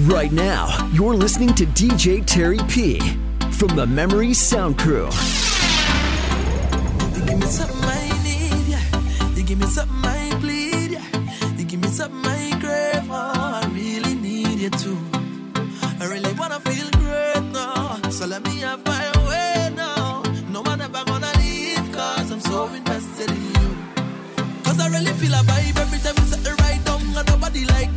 Right now, you're listening to DJ Terry P from the Memory Sound Crew. Give me something I need, yeah. Give me something I bleed, yeah. Give me something I crave, oh, I really need you too. I really wanna feel great now, so let me have my way now. No one ever gonna leave, cause I'm so invested in you. Cause I really feel a vibe every time you set the right down, and nobody like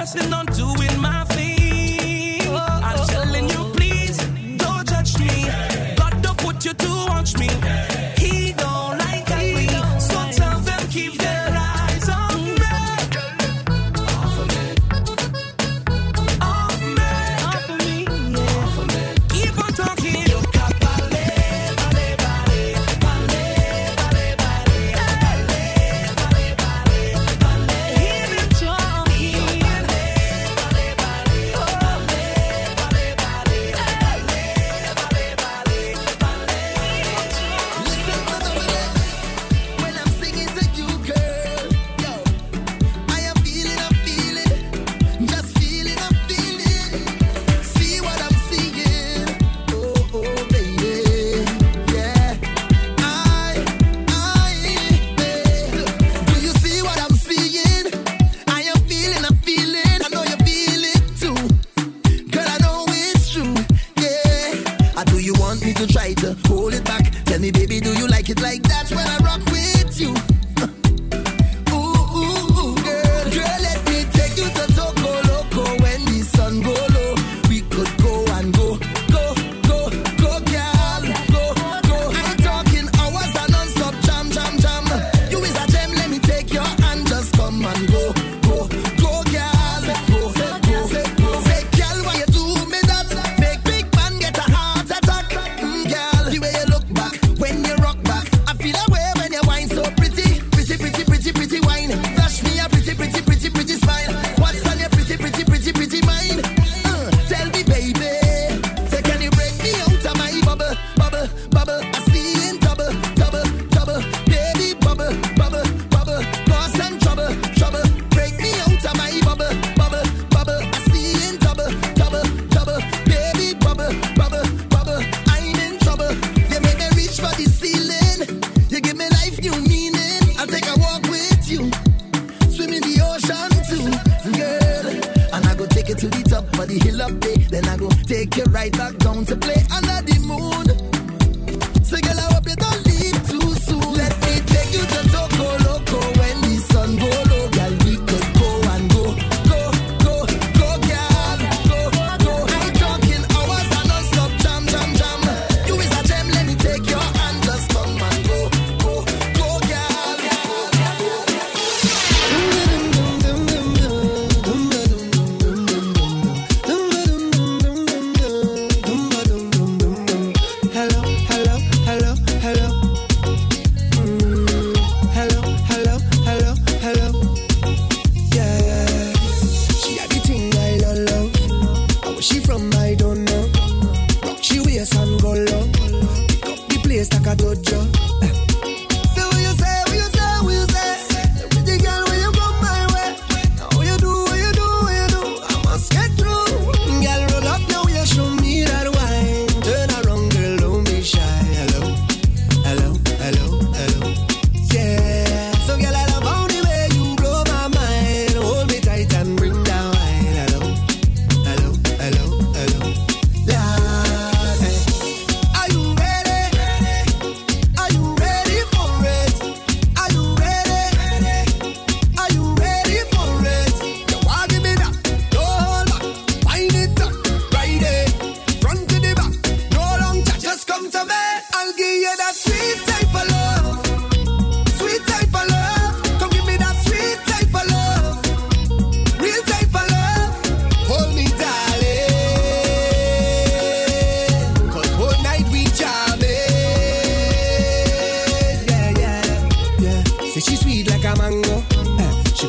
pressing on doing my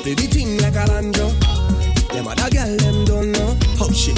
a big, big dream and a meal once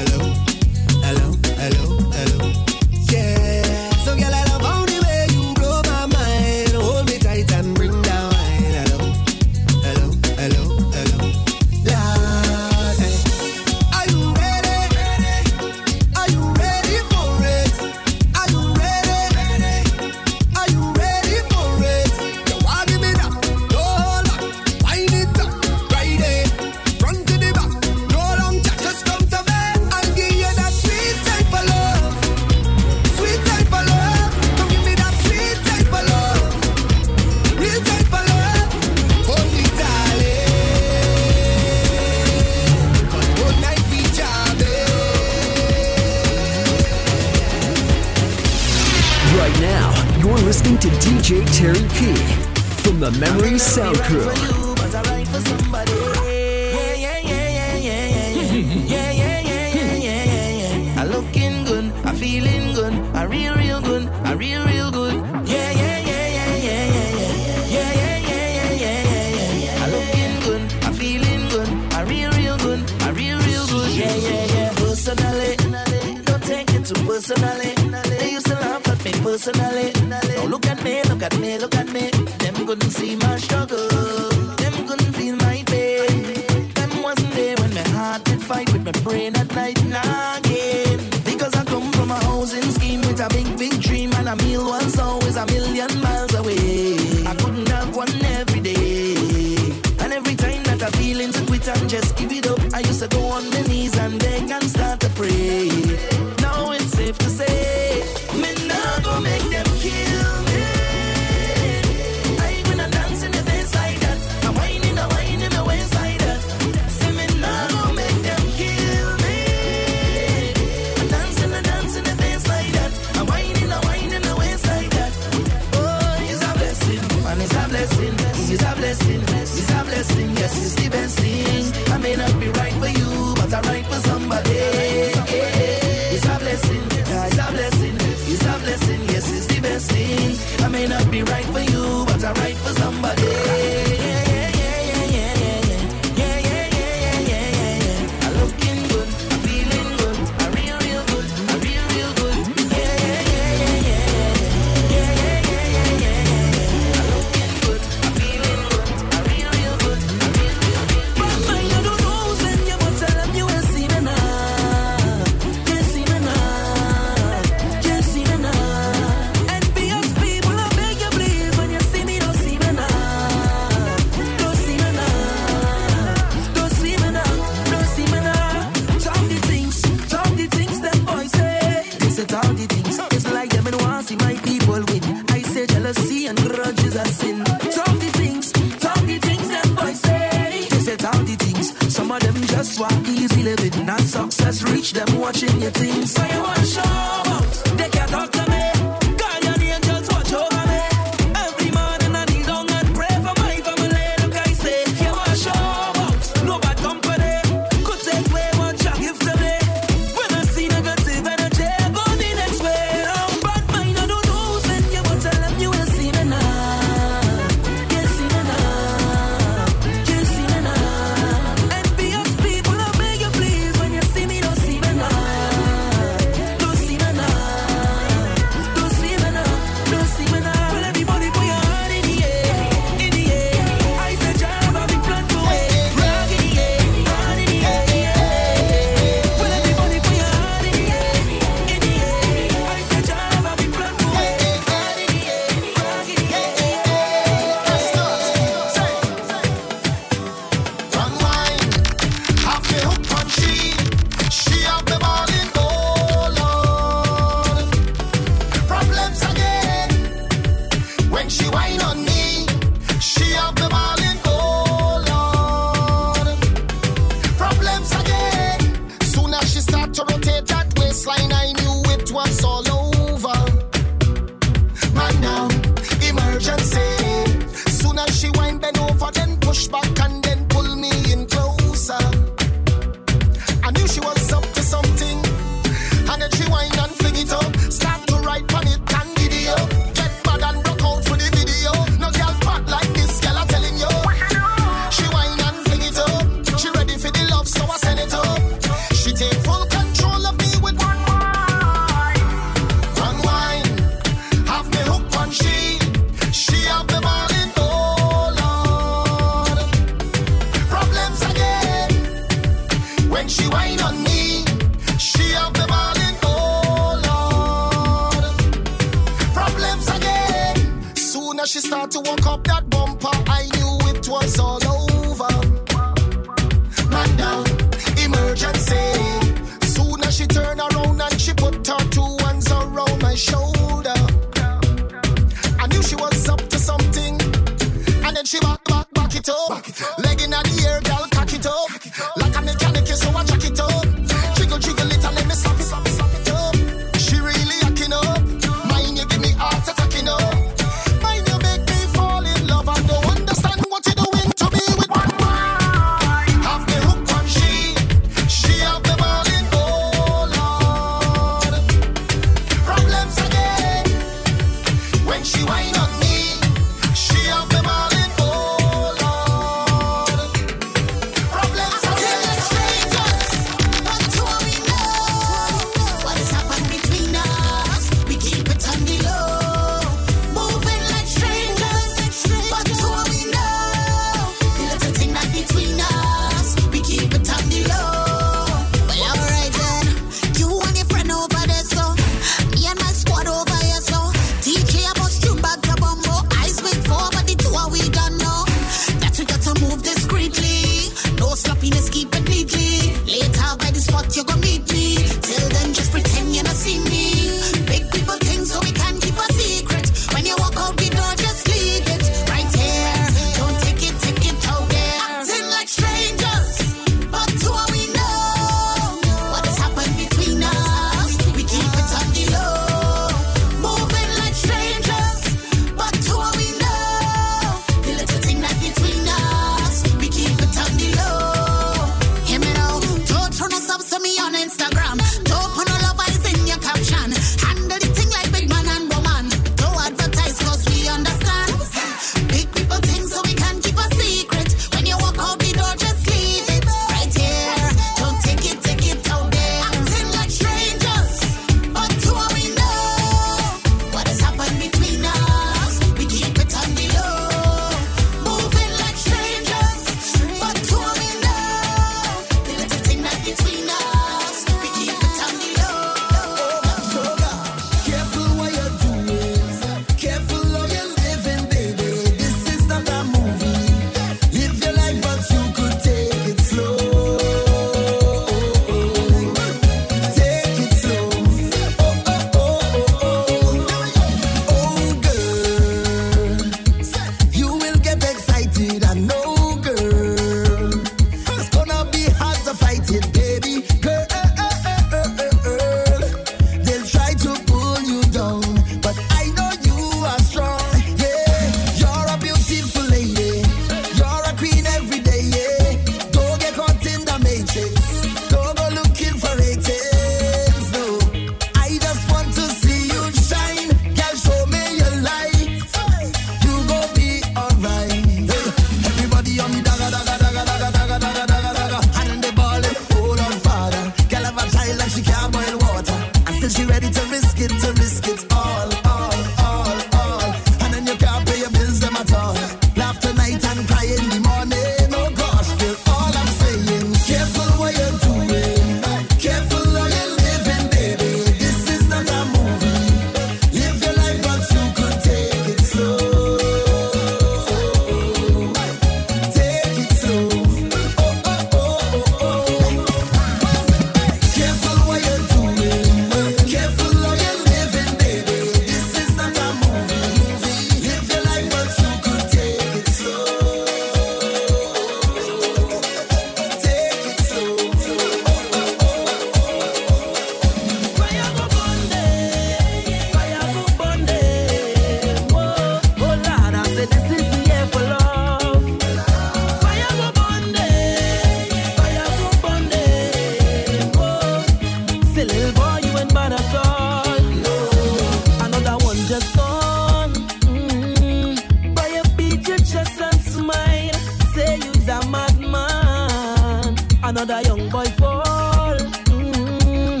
another young boy fall. Mm-hmm.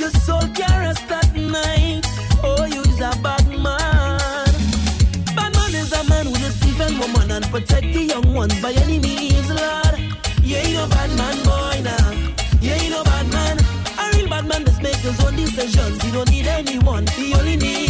Your soul can rest at night. Oh, you is a bad man. Bad man is a man who just defend woman and protect the young ones by any means, Lord. You ain't no bad man, boy, now. Nah. You ain't no bad man. A real bad man just makes his own decisions. He don't need anyone. He only needs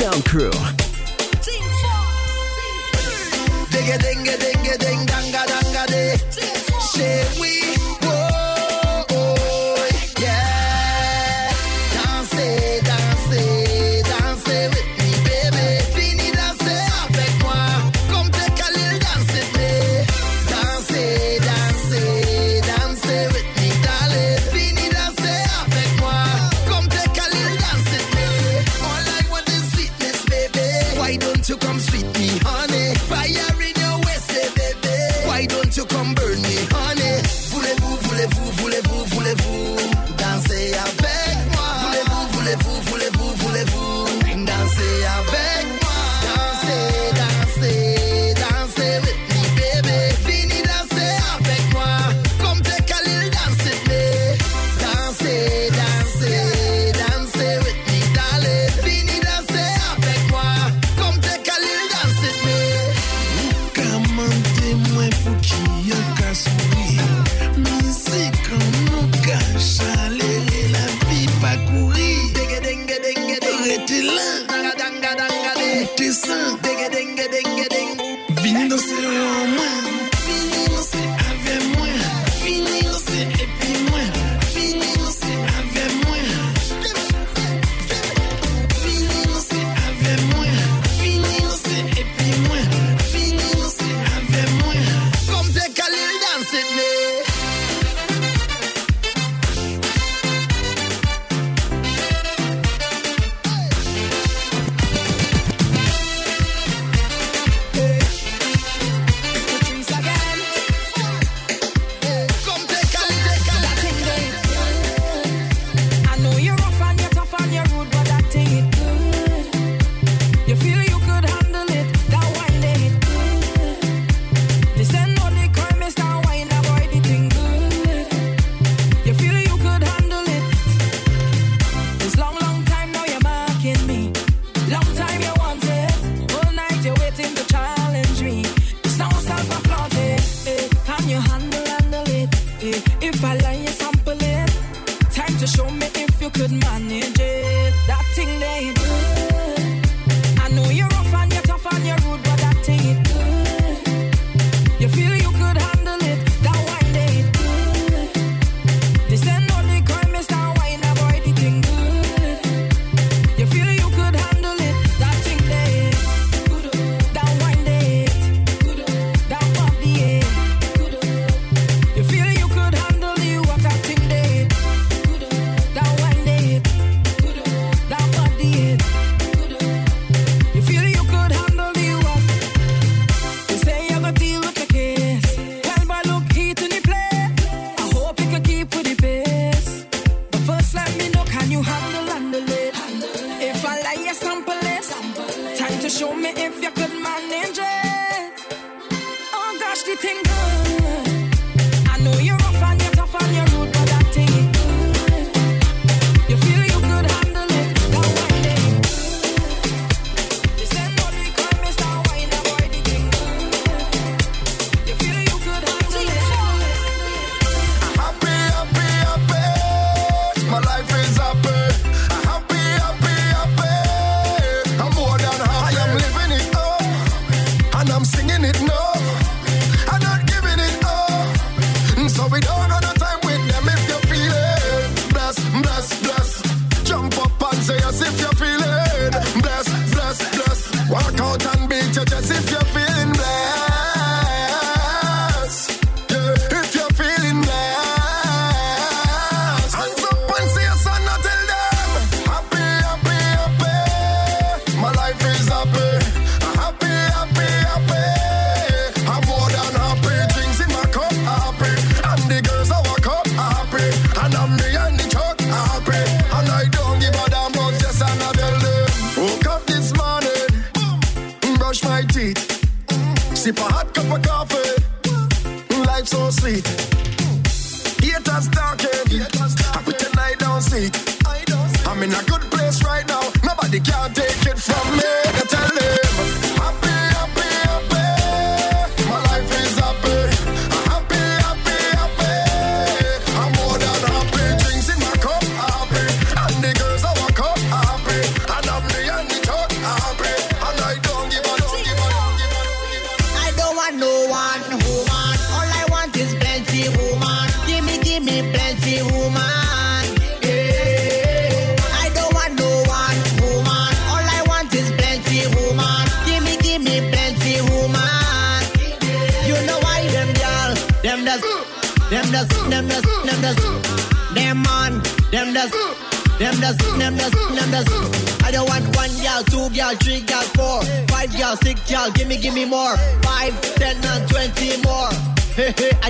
Sound Crew.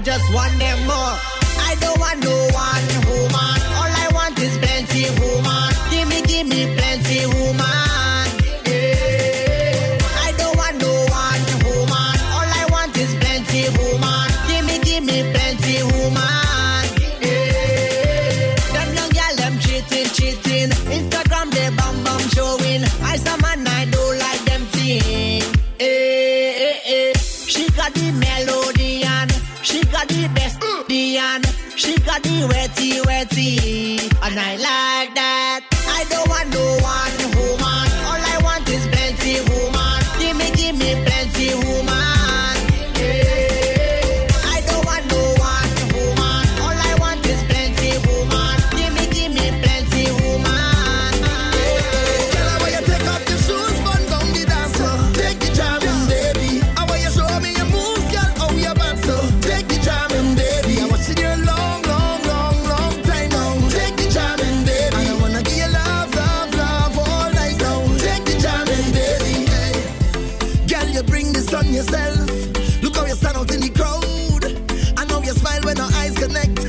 Just want them connect.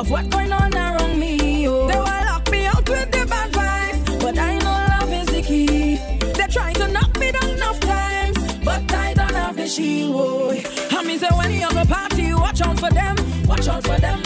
of what going on around me. Oh. They will lock me out with the bad vibes, but I know love is the key. They try to knock me down enough times, but I don't have the shield. Oh. I mean, say when you're a party, watch out for them, watch out for them.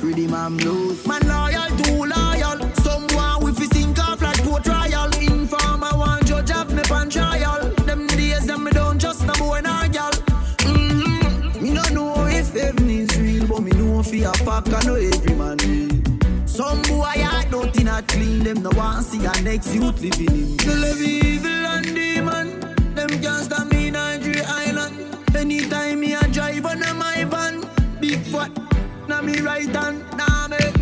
Pretty man blues. Man loyal, too loyal. Someone with his sink off like poor trial. Informer want judge have me pan trial. Them days them me don't just no boy nor girl. Mm-hmm. Me no know if heaven is real, but me know fi a fuck I know every man real. Some boy I don't in a clean. Them no want see a next youth living in. The love evil and demon. Them can't stop me Nigeria Island. Anytime me a drive on a man me right hand. Nah,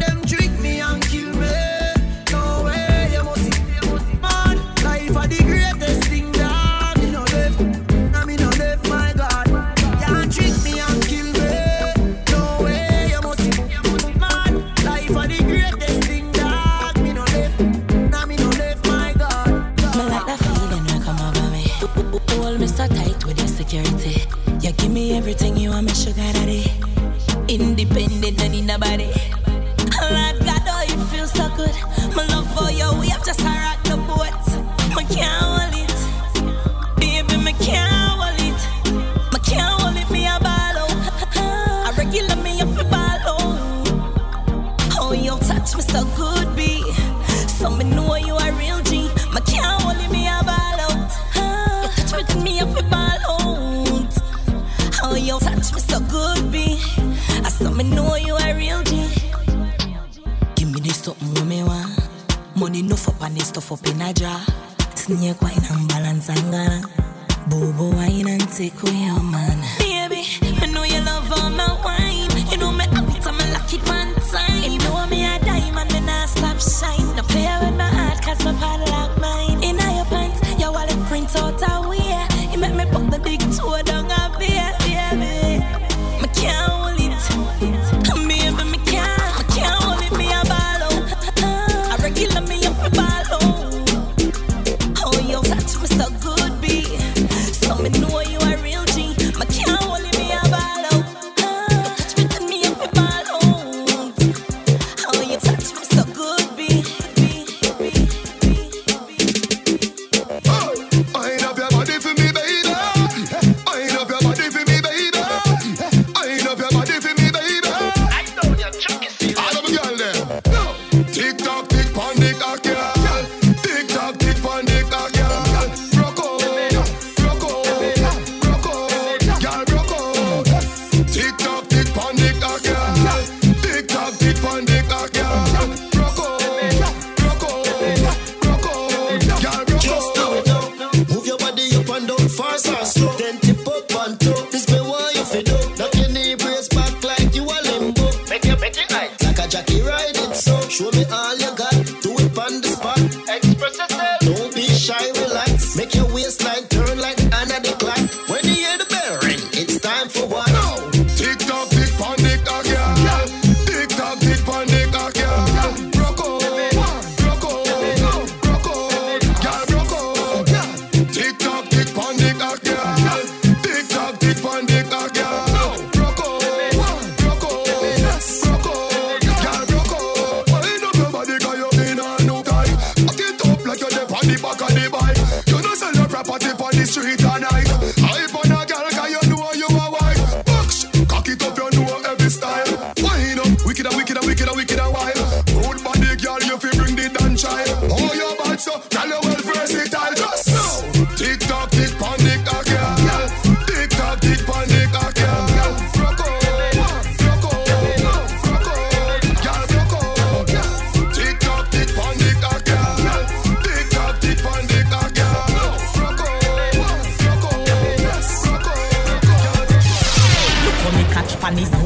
pan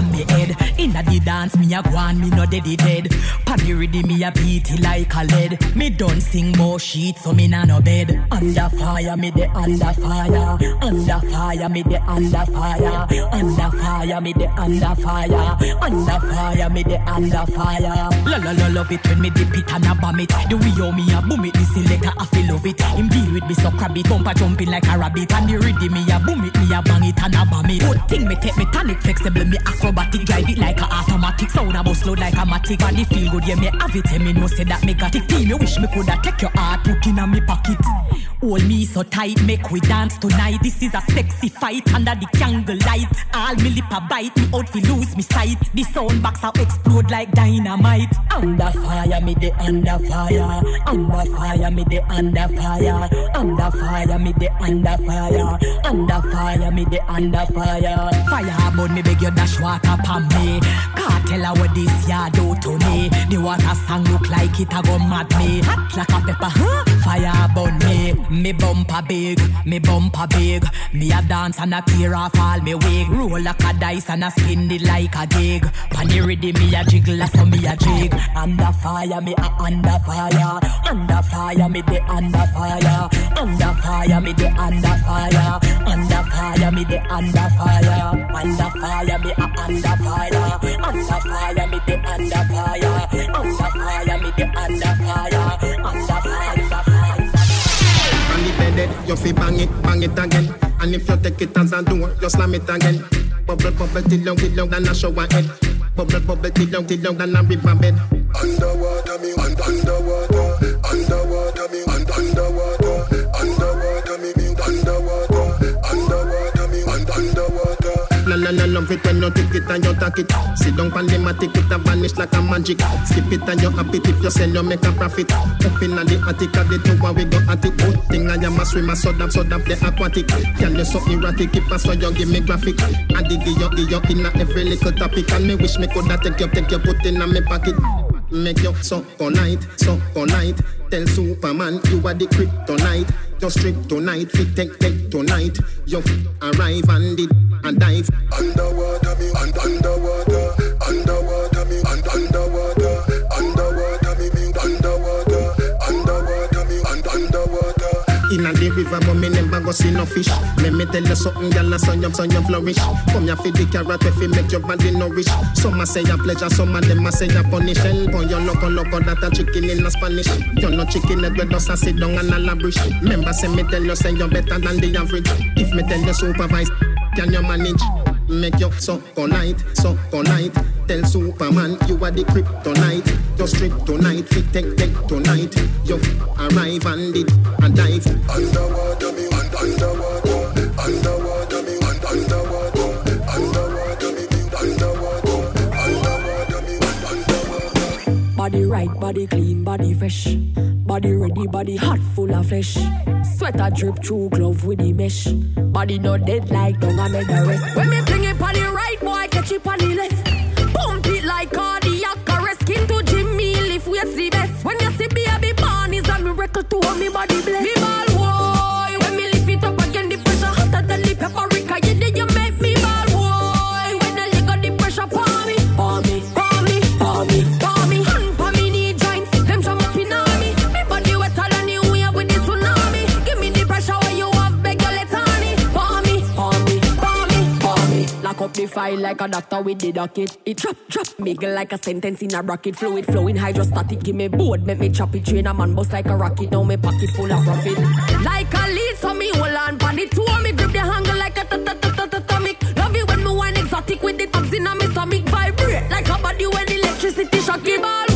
pan me head. Inna the dance, me a go on, me no dead dead. Pan rhythm, me a beat it like a lead. Me don't sing more shit, so me nah no bed. Under fire, me the under fire. Under fire, me the under fire. Under fire, me the under fire. Under fire, me the under fire. La la la love it when me dip it and a bomb it. The way how me a boom it, the selector I feel love it. Him deal with me so crabby, bumper jumping like a rabbit. And the rhythm me a boom it, me a bang it and a bomb it. Good thing me take me tonic flexible, me acrobatic, drive it like a automatic. Sound a bust load like a matic. Body feel good, yeah me have it. And me know say that me got it. Team, me wish me coulda take your heart, put in a me pocket. Hold me so tight, make we dance tonight. This is a sexy fight under the candle light. All me lip a bite, me out fi lose me sight. The sound box a explode like dynamite. Under fire, me the under fire. Under fire, me the under fire. Under fire, me the under fire. Under fire, me the under fire. Fire burn me beg you dash water pon me. Can't tell her what this yard do to me. The water song look like it a go mad me. Hot like a pepper, huh? Fire burn me. Me bumper big, me bumper big. Me a dance and a tear off all me wig. Roll like a dice and a spin it like a gig. Panny ready me a jiggle so me a jig. Under fire, me a under fire. Under fire, me the under fire. Under fire, me the under fire. Under fire, me the under fire. Under fire, me a under fire. Under fire, me the under fire. Under fire, me the under fire. Under fire, under fire. On the bed, you fi bang it, bang it again. And if you take it as a door, you slam it again. Bubble, bubble, till long, till long, than a shower head. Bubble, bubble, till long, till long, than a river bed. Underwater, me want underwater. Underwater, me want underwater. Underwater, La la love it when you take it and you take it. Sit down pan the matic, it a vanish like a magic. Skip it and you happy if you sell, you make a profit. Up in the attic, at the tower we go at it. Good thing I am a swimmer, so that so that the aquatic. Can you so erratic, if I saw you give me graphic. I dig you, you in every little topic. And me wish me coulda take you, take you, put in me pocket. Make you so polite, so polite. Tell Superman you are the kryptonite. Just strip tonight, fit take take tonight. You arrive and did and dive. Underwater, me underwater. Underwater, me underwater. In a the river, but me never go see no fish. Let me tell you something, girl, son you, son you flourish. Come here for the carrot, if you make your body nourish. Some a say a pleasure, some of them a say a punish. Help on your loco, loco, that a chicken in a Spanish. You're not chicken, head, with us a sit down and a labrish. Remember, say me tell you, say you're better than the average. If me tell you supervise, can you manage? Make you so polite, so night. Tell Superman you are the kryptonite. Just strip tonight, fit take take tonight. You arrive and did and dive. Underwater, me. Underwater, Body right, body clean, body fresh. Body ready, body hot, full of flesh. Sweater drip through glove with the mesh. Body not dead like dung I make the rest. When me fling it the right, boy, catch it on the left. Pump it like cardiac arrest. Skin to Jimmy, lift waist the best. When you see baby born is a miracle to me body blessed. Up the file like a doctor with the docket. It drop, drop, miggle like a sentence in a rocket. Fluid flowing hydrostatic. Give me board, make me chop it. Train a man bust like a rocket. Now me pocket full of profit. Like a lead, so me hold on pan it. Two me grip the handle like a atomic. Love you when me wine exotic with the tabs in me stomach. Vibrate like a body when electricity shock it. Ball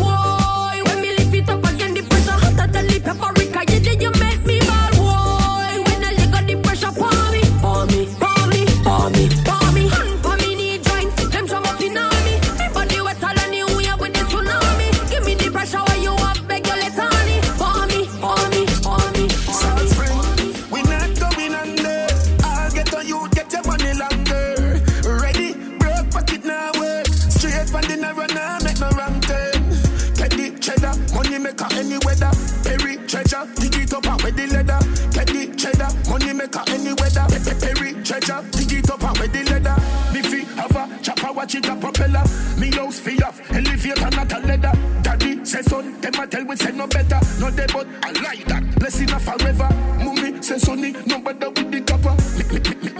we say no better. No they but I like that. Blessing a forever. Mummy say sonny, no better with the copper.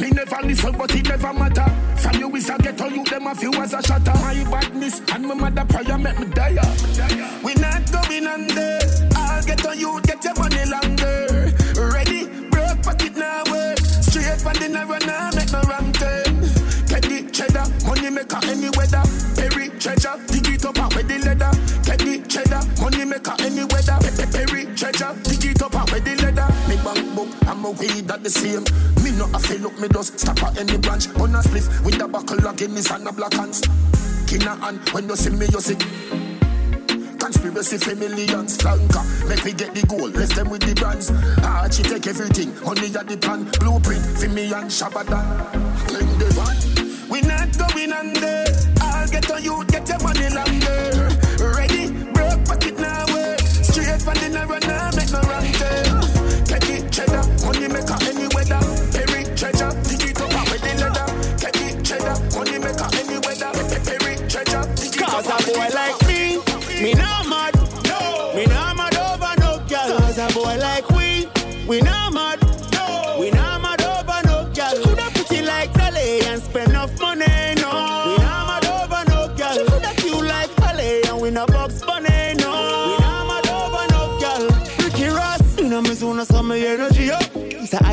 Me, never listen, but it never matter. From you is a ghetto, you them a few as a shatter. My badness and my mother prayer make me die. Weed that the same. Me no a feel look me does stop at any branch. On a spliff with the buckle of Guinness and a black hands. Kina and when you see me, you see. Conspiracy for millions, flanker. Make me get the goal, left them with the brands. Archie take everything, only at the plan. Blueprint for me and Shabada. Claim the van. We not going under. I'll get on you, get your money longer. Ready, broke pocket now work. Straight from the narrow now,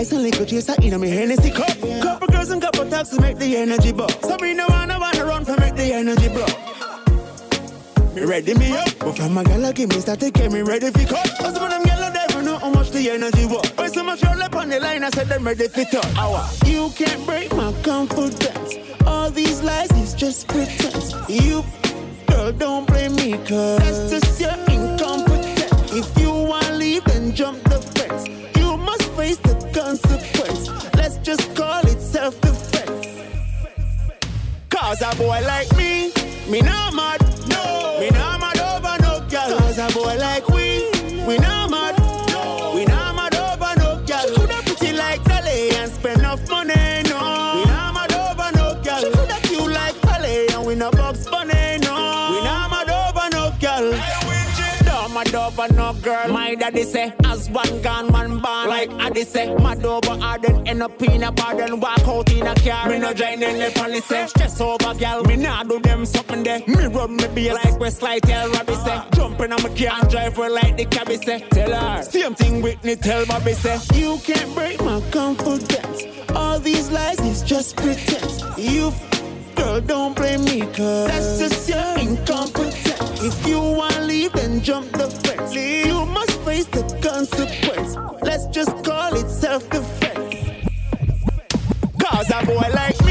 ice and liquor chaser in me Hennessy cup. Couple girls and couple taps to make the energy buzz. So me no wanna wanna run for make the energy blow. Me ready me up, but from my gal give me start to get me ready for cut. Cause of them gal never know how much the energy was. When so much roll up on the line, I said them ready for. Hour. You can't break my confidence. All these lies is just pretense. You, girl, don't blame me, cause that's just your incompetence. If you wanna leave, then jump the fence. Face the consequence. Let's just call it self-defense. Cause a boy like me, me not mad. No. Me not mad over no girl. Cause a boy like we, we not mad. Daddy say, as one gone, one born. Like Addy say, mad over then end up in a bar, then walk out in a car. Me no join in the policy. Eh. Stress over girl, me nah do them something there. Me rub me beer like Westlight tell Robbie say. Ah. Jumping on my car and drive her like the cabby say. Tell her, same thing with me, tell Bobby say. You can't break my confidence. All these lies is just pretense. You Girl, don't blame me, cause that's just your incompetence. If you wanna leave, then jump the fence. You must face the consequence. Let's just call it self defense. Cause a boy like me, me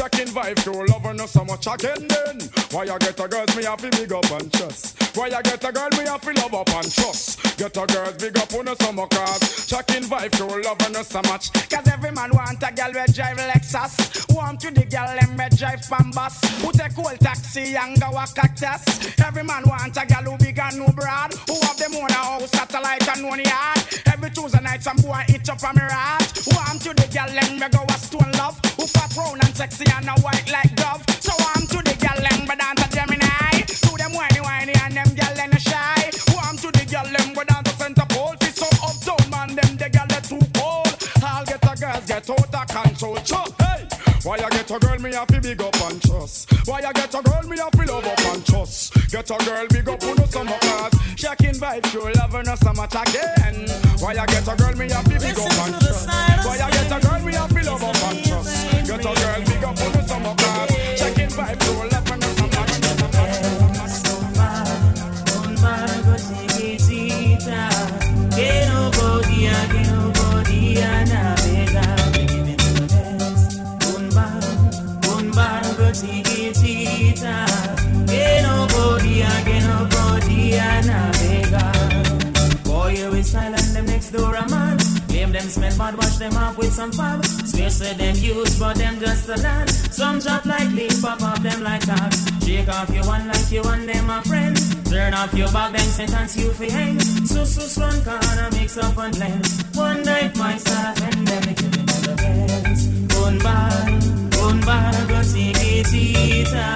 hard. Checking vibe to love her no so much again then. Why you get a girl, me have to big up and trust. Why you get a girl, me have to love up and trust. Get a girl, big up on the stomach hard. Checking vibe to love her no so much. Cause every man want a girl we drive Lexus. Want to the girl them we drive Pambas. Who take old taxi and go a cactus. Every man want a girl who big and no broad. Who have them own a house, satellite and one yard. Every Tuesday night some boy eat up on me rat. Want to the girl them we go a stone love. Who fat round and sexy and white like dove. So want to the girl them we dance a Gemini. To them whiny whiny and them girl them shy. Want to the girl them we dance a center pole. Fi so uptown man them the girl they too cold. I'll get a girls get out of control. Hey. Why you get a girl, me have to big up and trust. Why you get a girl, me have to love up and trust. Get a girl, big up on the summer class. Checking vibe, you love no much again. Why you get a girl, me have to big up and trust. Why you get a girl, me have to love up and trust. Get a girl, smell bad, wash them with some fab. Them but them just a. Some drop like pop them like. Shake off your one like you them a friend. Turn off your back, then sentence you hang. Mix up and blend. One night my start and then me give me the best. Un bar, un barco chiquitita.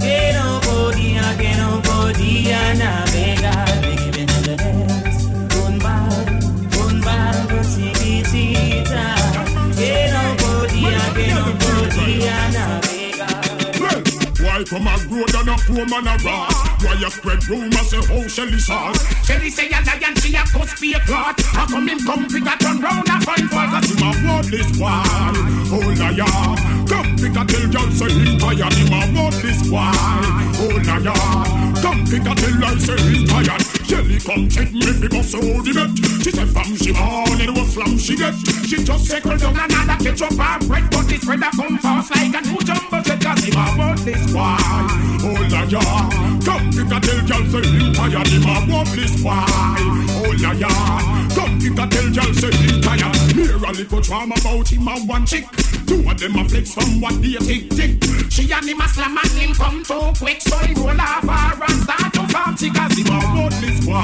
Que no podía, que no podía navegar. Why come a grow than a poor man a rat? Why you spread rumors say how Shelly sauce? Shelly say a lion, she a cuss be a clot. I come in, come pick a turn round a find for Cause him a worthless one Oh liar Come pick a tell y'all say him tired Him a worthless one Oh liar Come pick a tell y'all say him tired. Shelly come check me because so the bet She said fam she born and what flam she get. She just circle down another ketchup and bread But this a come fast like a new jumbo jet Cause him a worthless one Oh liar Come pick a tell y'all say him tired Him a worthless one Oh liar Come pick a tell y'all say him tired Merely little drama about him and one chick. Two of them a flex from what they tick tick. She and him a slam and him come too quick, so he roll off her and start to farm chick as a worthless boy.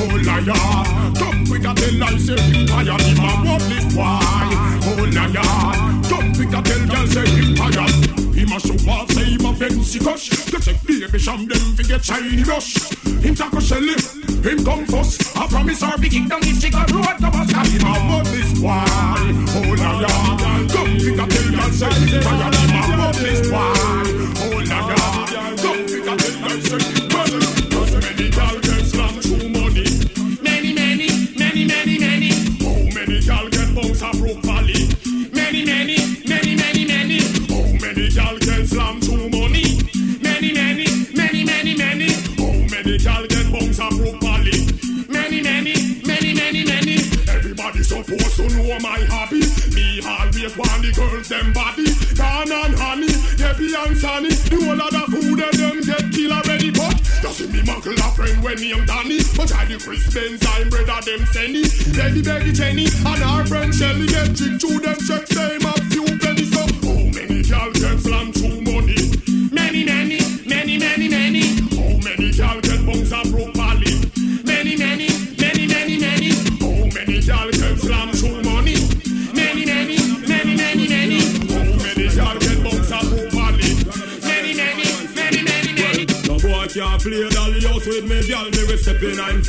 Oh liar, come quick and tell I say him tired. Him a worthless boy. Oh liar, come quick and tell girl say him tired. Him a show off, say him a fancy kush. The check baby sham them fi get shiny rush. Him talk a shelly, him come first. I promise her be kick down if she got road to bus. Cause him a want this boy. Oh la la, come pick a tell girl say him tired. Him a want this boy. Oh la la, come my hobby. Me always want the girls them body. Gone and honey, Debbie and Sunny. The whole of the food and them get kill already. But doesn't me muckle a friend when name Danny. But I the Chris Benz, I'm brother them Senny. Betty, Becky, Jenny, and our friend Shelly get chick to them check them a few pennies. So how many girl get slammed play dolly house with me, girl. Me we step in I'm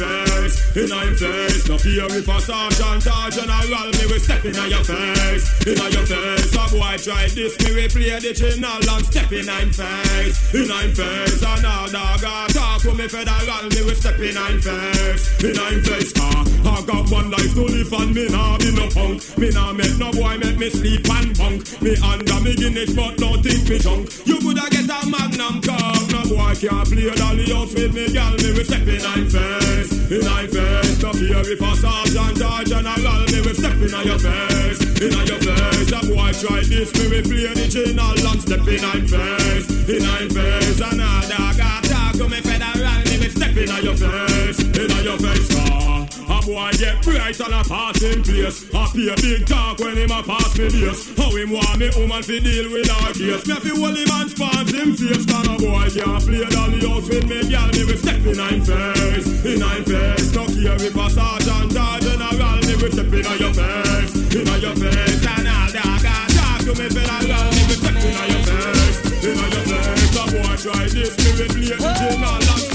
in I'm face. No fear if a sergeant or general, me we step in your face, in your face. A boy try this, me we play the channel and step in I'm face, in I'm. And all dog a talk to me federal, me we step in I'm face, in I'm face. Car I got one life to live and me nah be no punk. Me nah make no boy make me sleep and bunk. Me under me Guinness but don't think me junk. You coulda get a magnum cup, boy can't play dolly house with me, girl. Me we step in I'm face, in I'm face. No fear if a sergeant or general, me we step in your face, in your face. A boy try this, me we play the channel and step in I'm face, in I'm face. And a dog a talk to me federal, me we step in your face, in your face. A boy get bright and a pass in place. A pay big talk when him a pass me base. How him want me woman fi deal with our case. Me a fi hold him and spans him face. Can a boy can't play dolly house with me, girl. Me we step in I'm face, in I'm face. No care if a sergeant or general, me we step in your face, in on your face. And all dog a talk to me federal, me we step in your face, in your face. A boy try this, me we play the channel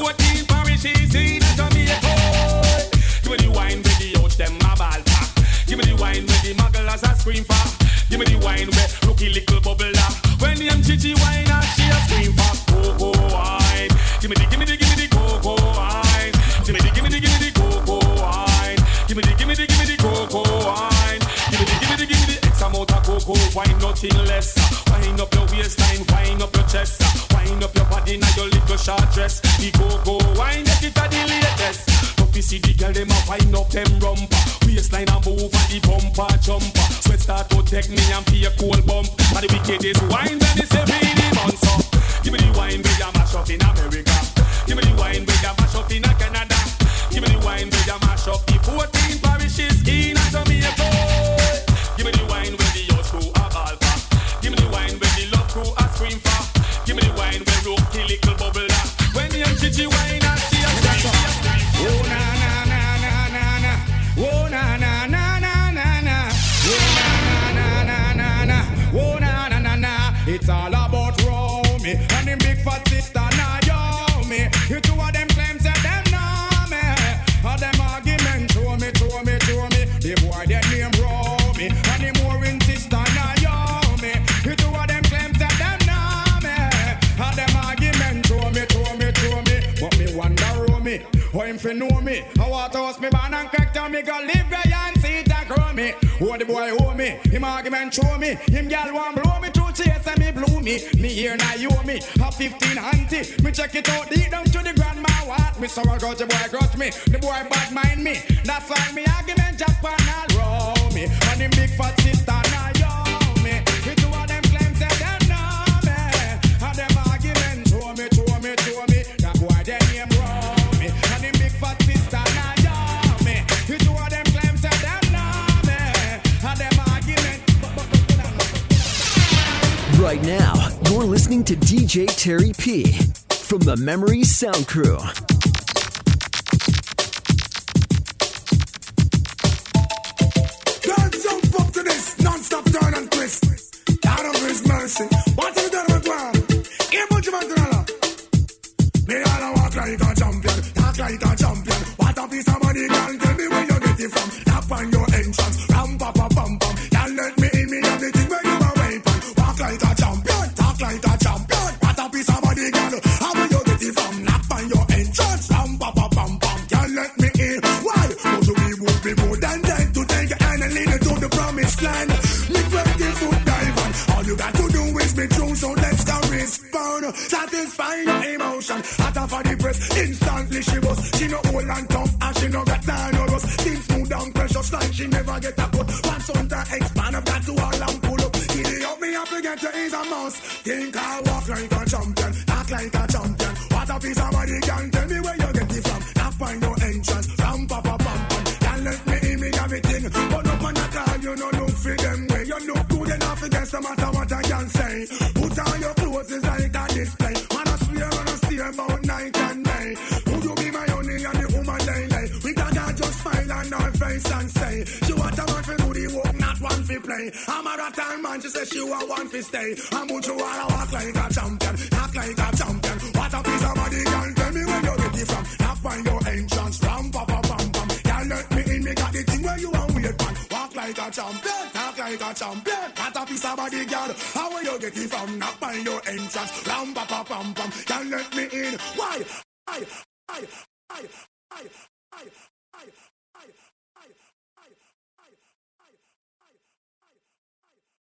14 parishes. Give me the wine the a ball Give me the wine the a. Give me the wine little When the she a wine. Give me the, give me the, give me the wine. Give me the, give me the, give me the wine. Give me the, give me the, give me the wine, nothing. Wine up your waistline, wine up your chest body in your little short dress. The go-go wine, get it at the latest. Don't you see the girl, them a wind up them rumpa. Waistline a move and the bumper jumper. Sweat start to take me and feel a cold bump. And the wicked is wine and it's every month. So give me the wine, we a mash up in America. Give me the wine, we a mash up in Canada. Give me the wine, we a mash up the 40. them fi know me. I want to host me man and crack down me go live where and see it and grow me. What the boy owe me, him argument show me. Him gal want blow me through chase and me blow me. Me here now you me, a 15 hunty. Me check it out, deep down to the grandma what. Me so I got the boy got me, the boy bad mind me. That's why me argument Japan all roll me. And him big fat sister now Right now, you're listening to DJ Terry P from the Memory Sound Crew. I